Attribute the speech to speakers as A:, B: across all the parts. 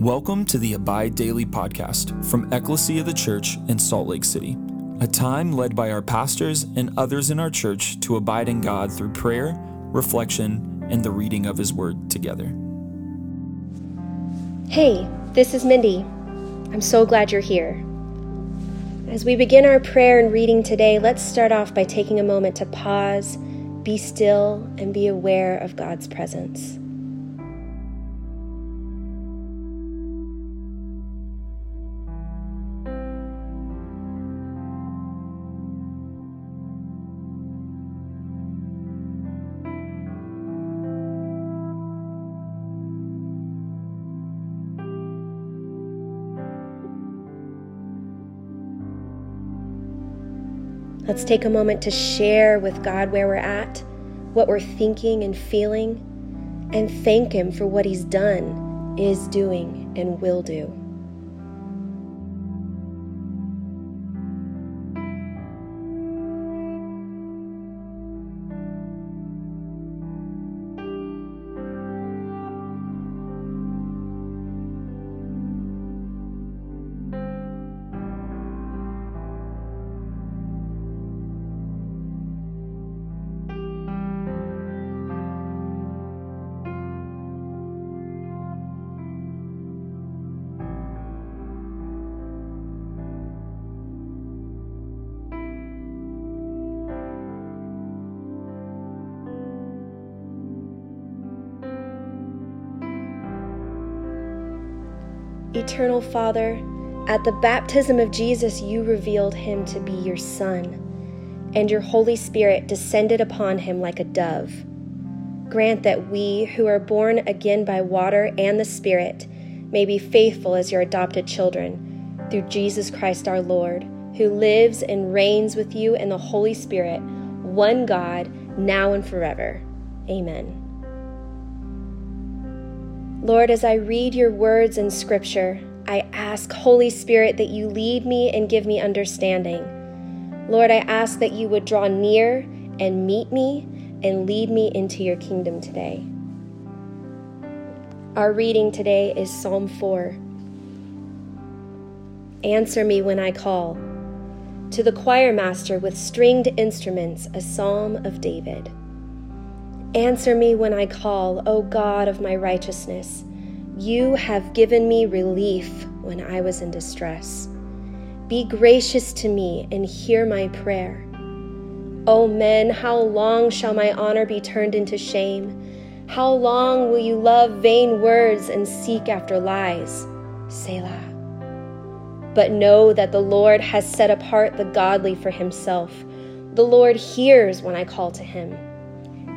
A: Welcome to the Abide Daily podcast from Ecclesia of the Church in Salt Lake City, a time led by our pastors and others in our church to abide in God through prayer, reflection, and the reading of His Word together.
B: Hey, this is Mindy. I'm so glad you're here. As we begin our prayer and reading today, let's start off by taking a moment to pause, be still, and be aware of God's presence. Let's take a moment to share with God where we're at, what we're thinking and feeling, and thank Him for what He's done, is doing, and will do. Eternal Father, at the baptism of Jesus, you revealed him to be your Son, and your Holy Spirit descended upon him like a dove. Grant that we, who are born again by water and the Spirit, may be faithful as your adopted children, through Jesus Christ our Lord, who lives and reigns with you in the Holy Spirit, one God, now and forever. Amen. Lord, as I read your words in Scripture, I ask, Holy Spirit, that you lead me and give me understanding. Lord, I ask that you would draw near and meet me and lead me into your kingdom today. Our reading today is Psalm 4. Answer me when I call. To the choir master with stringed instruments, a psalm of David. Answer me when I call, O God of my righteousness. You have given me relief when I was in distress. Be gracious to me and hear my prayer. O men, how long shall my honor be turned into shame? How long will you love vain words and seek after lies? Selah. But know that the Lord has set apart the godly for himself. The Lord hears when I call to him.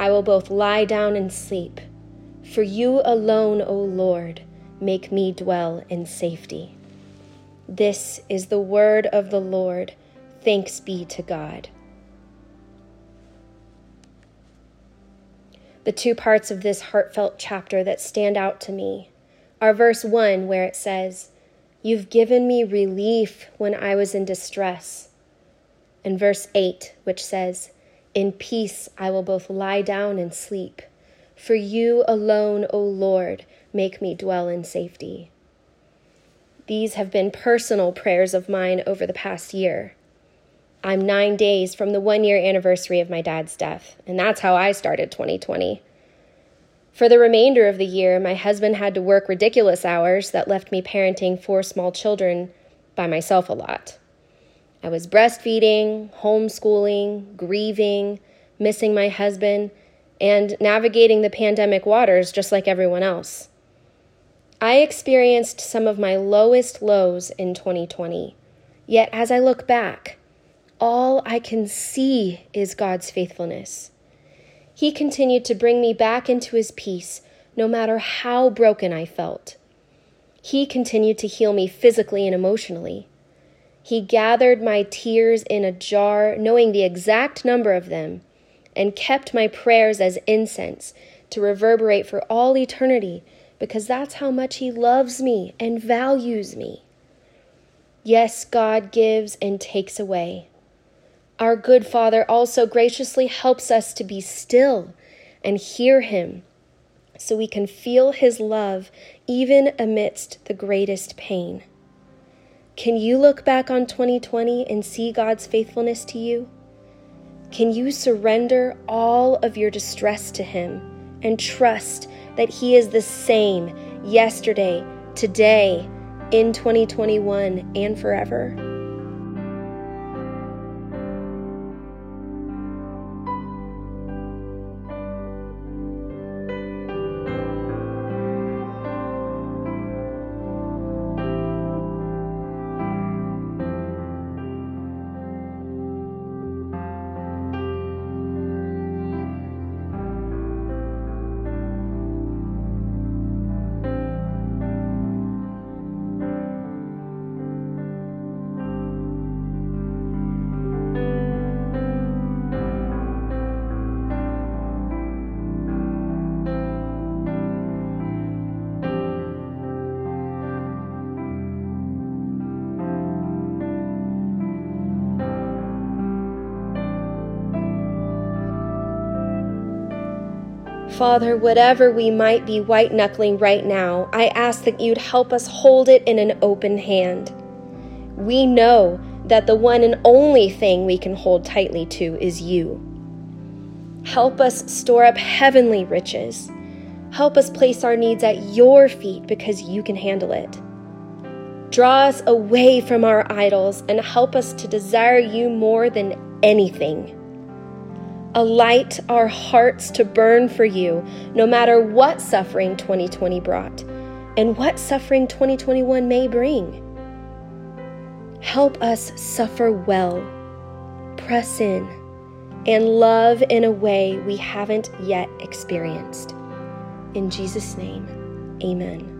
B: I will both lie down and sleep. For you alone, O Lord, make me dwell in safety. This is the word of the Lord. Thanks be to God. The two parts of this heartfelt chapter that stand out to me are verse 1, where it says, You've given me relief when I was in distress, and verse 8, which says, in peace I will both lie down and sleep. For you alone, O Lord, make me dwell in safety. These have been personal prayers of mine over the past year. I'm nine days from the one year anniversary of my dad's death, and that's how I started 2020. For the remainder of the year, my husband had to work ridiculous hours that left me parenting four small children by myself a lot. I was breastfeeding, homeschooling, grieving, missing my husband, and navigating the pandemic waters just like everyone else. I experienced some of my lowest lows in 2020. Yet as I look back, all I can see is God's faithfulness. He continued to bring me back into His peace no matter how broken I felt. He continued to heal me physically and emotionally. He gathered my tears in a jar, knowing the exact number of them, and kept my prayers as incense to reverberate for all eternity because that's how much He loves me and values me. Yes, God gives and takes away. Our good Father also graciously helps us to be still and hear Him so we can feel His love even amidst the greatest pain. Can you look back on 2020 and see God's faithfulness to you? Can you surrender all of your distress to Him and trust that He is the same yesterday, today, in 2021, and forever? Father, whatever we might be white knuckling right now, I ask that you'd help us hold it in an open hand. We know that the one and only thing we can hold tightly to is you. Help us store up heavenly riches. Help us place our needs at your feet because you can handle it. Draw us away from our idols and help us to desire you more than anything. Alight our hearts to burn for you, no matter what suffering 2020 brought and what suffering 2021 may bring. Help us suffer well, press in, and love in a way we haven't yet experienced. In Jesus' name, amen.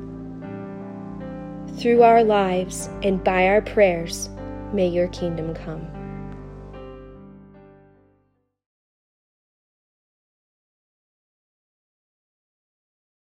B: Through our lives and by our prayers, may your kingdom come.